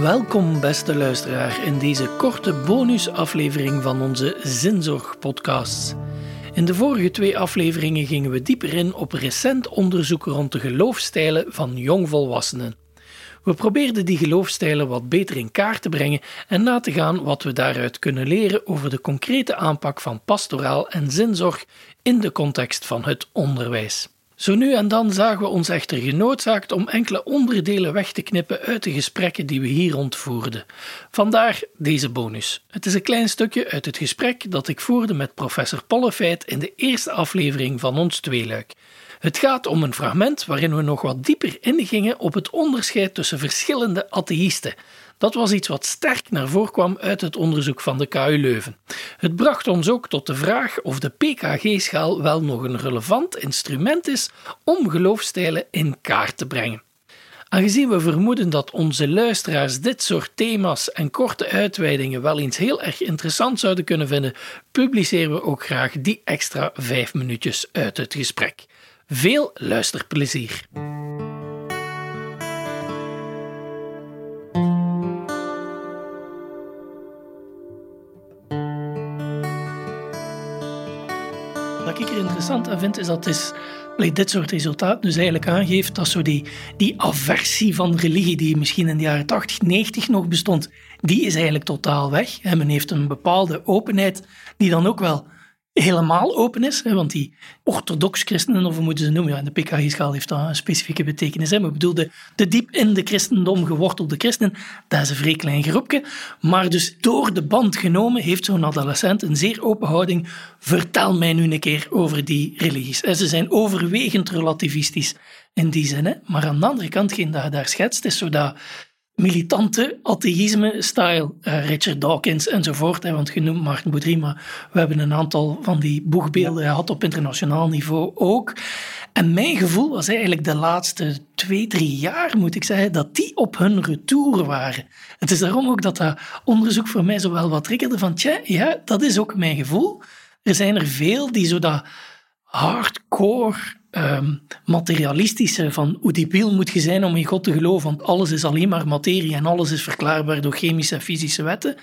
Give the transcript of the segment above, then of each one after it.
Welkom, beste luisteraar, in deze korte bonusaflevering van onze Zinzorg-podcasts. In de vorige twee afleveringen gingen we dieper in op recent onderzoek rond de geloofstijlen van jongvolwassenen. We probeerden die geloofstijlen wat beter in kaart te brengen en na te gaan wat we daaruit kunnen leren over de concrete aanpak van pastoraal en zinzorg in de context van het onderwijs. Zo nu en dan zagen we ons echter genoodzaakt om enkele onderdelen weg te knippen uit de gesprekken die we hier rondvoerden. Vandaar deze bonus. Het is een klein stukje uit het gesprek dat ik voerde met professor Pollefeit in de eerste aflevering van ons tweeluik. Het gaat om een fragment waarin we nog wat dieper ingingen op het onderscheid tussen verschillende atheïsten. Dat was iets wat sterk naar voren kwam uit het onderzoek van de KU Leuven. Het bracht ons ook tot de vraag of de PKG-schaal wel nog een relevant instrument is om geloofstijlen in kaart te brengen. Aangezien we vermoeden dat onze luisteraars dit soort thema's en korte uitweidingen wel eens heel erg interessant zouden kunnen vinden, publiceren we ook graag die extra vijf minuutjes uit het gesprek. Veel luisterplezier! Wat ik er interessant aan vind, is dat dit soort resultaten dus eigenlijk aangeeft dat zo die, die aversie van religie die misschien in de jaren 80, 90 nog bestond, die is eigenlijk totaal weg. En men heeft een bepaalde openheid die dan ook wel helemaal open is. Hè, want die orthodox christenen, of hoe moeten ze noemen, ja, de PKG-schaal heeft dat een specifieke betekenis. Hè, maar ik bedoel, de, de diep in de christendom gewortelde christenen, dat is een vrij klein groepje. Maar dus door de band genomen heeft zo'n adolescent een zeer open houding. Vertel mij nu een keer over die religies. En ze zijn overwegend relativistisch in die zin. Hè. Maar aan de andere kant, geen dat je daar schetst, is zodat militante atheïsme-style. Uh, Richard Dawkins enzovoort, hè, want genoemd Martin Boudry, maar we hebben een aantal van die boegbeelden gehad op internationaal niveau ook. En mijn gevoel was eigenlijk de laatste twee, drie jaar, moet ik zeggen, dat die op hun retour waren. Het is daarom ook dat dat onderzoek voor mij zo wel wat triggerde van, tja, ja, dat is ook mijn gevoel. Er zijn er veel die zo dat hardcore um, materialistische van hoe debiel moet je zijn om in God te geloven, want alles is alleen maar materie en alles is verklaarbaar door chemische en fysische wetten.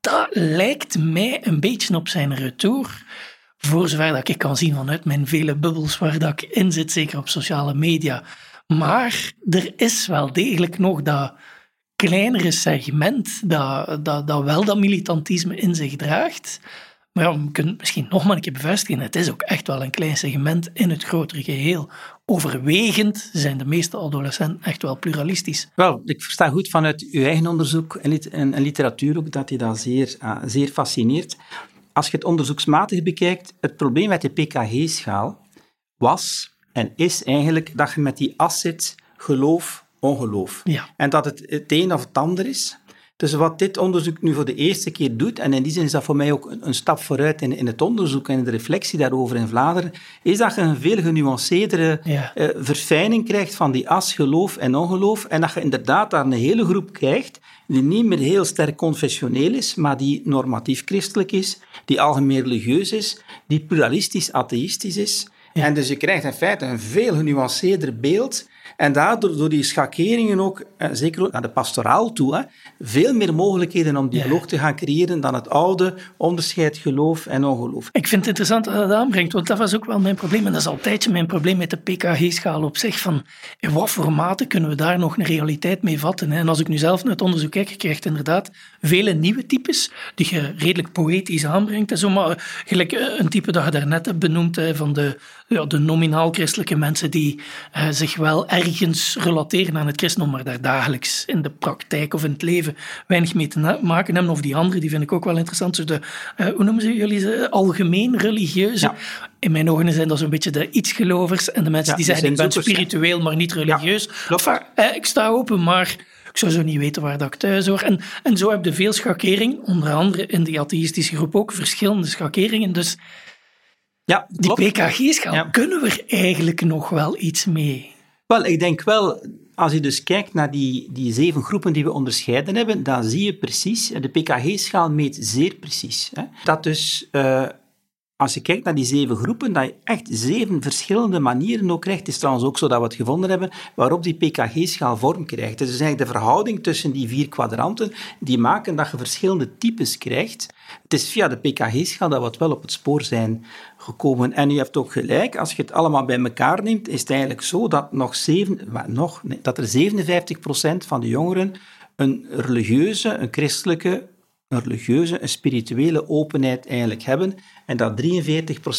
Dat lijkt mij een beetje op zijn retour. Voor zover dat ik kan zien vanuit mijn vele bubbels waar dat ik in zit, zeker op sociale media. Maar er is wel degelijk nog dat kleinere segment dat, dat, dat wel dat militantisme in zich draagt. Maar ja, we kunnen misschien nog maar een keer bevestigen, het is ook echt wel een klein segment in het grotere geheel. Overwegend zijn de meeste adolescenten echt wel pluralistisch. Wel, ik versta goed vanuit uw eigen onderzoek en, literatuur ook dat je dat zeer, uh, zeer fascineert. Als je het onderzoeksmatig bekijkt, het probleem met de PKG-schaal was en is eigenlijk dat je met die as zit geloof, ongeloof. Ja. En dat het het een of het ander is. Dus wat dit onderzoek nu voor de eerste keer doet, en in die zin is dat voor mij ook een, een stap vooruit in, in, het onderzoek en de reflectie daarover in Vlaanderen, is dat je een veel genuanceerdere ja. uh, verfijning krijgt van die as geloof en ongeloof. En dat je inderdaad daar een hele groep krijgt die niet meer heel sterk confessioneel is, maar die normatief christelijk is, die algemeen religieus is, die pluralistisch atheïstisch is. Ja. En dus je krijgt in feite een veel genuanceerder beeld en daardoor, door die schakeringen ook, eh, zeker ook naar de pastoraal toe, hè, veel meer mogelijkheden om dialoog te gaan creëren dan het oude onderscheid geloof en ongeloof. Ik vind het interessant dat dat aanbrengt, want dat was ook wel mijn probleem. En dat is altijd mijn probleem met de PKG-schaal op zich. Van in wat voor mate kunnen we daar nog een realiteit mee vatten? En als ik nu zelf naar het onderzoek kijk, je krijgt inderdaad vele nieuwe types die je redelijk poëtisch aanbrengt. En zo, maar gelijk eh, een type dat je daarnet hebt benoemd, van de, ja, de nominaal christelijke mensen die uh, zich wel ergens relateren aan het christendom, maar daar dagelijks in de praktijk of in het leven weinig mee te maken hebben. Of die andere, die vind ik ook wel interessant. Dus de, uh, hoe noemen ze jullie ze? Algemeen religieuze. In mijn ogen zijn dat zo'n beetje de iets-gelovers en de mensen die zeggen, ik ben spiritueel, maar niet religieus. Enfin, eh, ik sta open, maar ik zou zo niet weten waar dat ik thuis hoor. En, en zo heb je veel schakering, onder andere in die atheïstische groep ook, verschillende schakeringen. Dus ja, die PKG-schaal, kunnen we er eigenlijk nog wel iets mee? Wel, ik denk wel, als je dus kijkt naar die, die zeven groepen die we onderscheiden hebben, dan zie je precies, de PKG-schaal meet zeer precies, hè, dat dus uh, als je kijkt naar die zeven groepen, dat je echt zeven verschillende manieren ook krijgt. Het is trouwens ook zo dat we het gevonden hebben waarop die PKG-schaal vorm krijgt. Dus eigenlijk de verhouding tussen die vier kwadranten, die maken dat je verschillende types krijgt. Het is via de PKG-schaal dat we het wel op het spoor zijn gekomen. En u hebt ook gelijk, als je het allemaal bij elkaar neemt, is het eigenlijk zo dat, nog zeven, nog, dat er 57% van de jongeren een religieuze, een christelijke een religieuze, een spirituele openheid eigenlijk hebben en dat 43%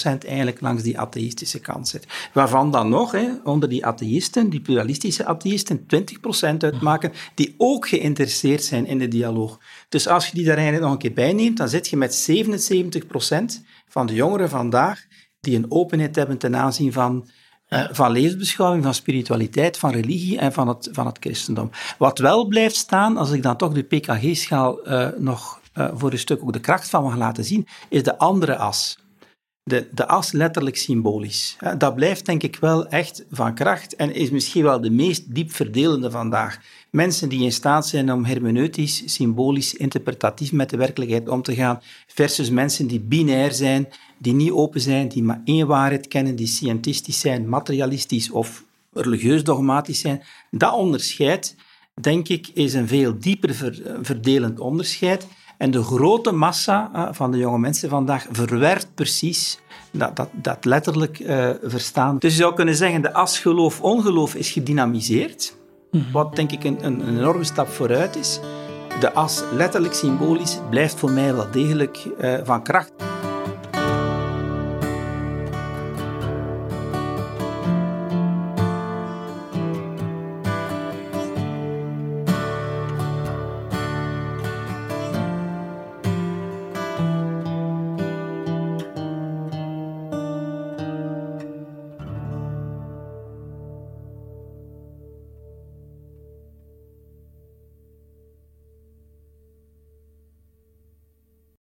eigenlijk langs die atheïstische kant zit. Waarvan dan nog, hè, onder die atheïsten, die pluralistische atheïsten, 20% uitmaken die ook geïnteresseerd zijn in de dialoog. Dus als je die daar eigenlijk nog een keer bij neemt, dan zit je met 77% van de jongeren vandaag die een openheid hebben ten aanzien van van levensbeschouwing, van spiritualiteit, van religie en van het, van het christendom. Wat wel blijft staan, als ik dan toch de PKG-schaal uh, nog uh, voor een stuk ook de kracht van mag laten zien, is de andere as. De, de as letterlijk symbolisch. Dat blijft denk ik wel echt van kracht en is misschien wel de meest diep verdelende vandaag. Mensen die in staat zijn om hermeneutisch, symbolisch, interpretatief met de werkelijkheid om te gaan, versus mensen die binair zijn, die niet open zijn, die maar één waarheid kennen, die scientistisch zijn, materialistisch of religieus dogmatisch zijn. Dat onderscheid, denk ik, is een veel dieper verdelend onderscheid en de grote massa uh, van de jonge mensen vandaag verwerft precies dat, dat, dat letterlijk uh, verstaan. Dus je zou kunnen zeggen, de as geloof-ongeloof is gedynamiseerd, mhm. wat denk ik een, een, een, enorme stap vooruit is. De as letterlijk symbolisch blijft voor mij wel degelijk uh, van kracht.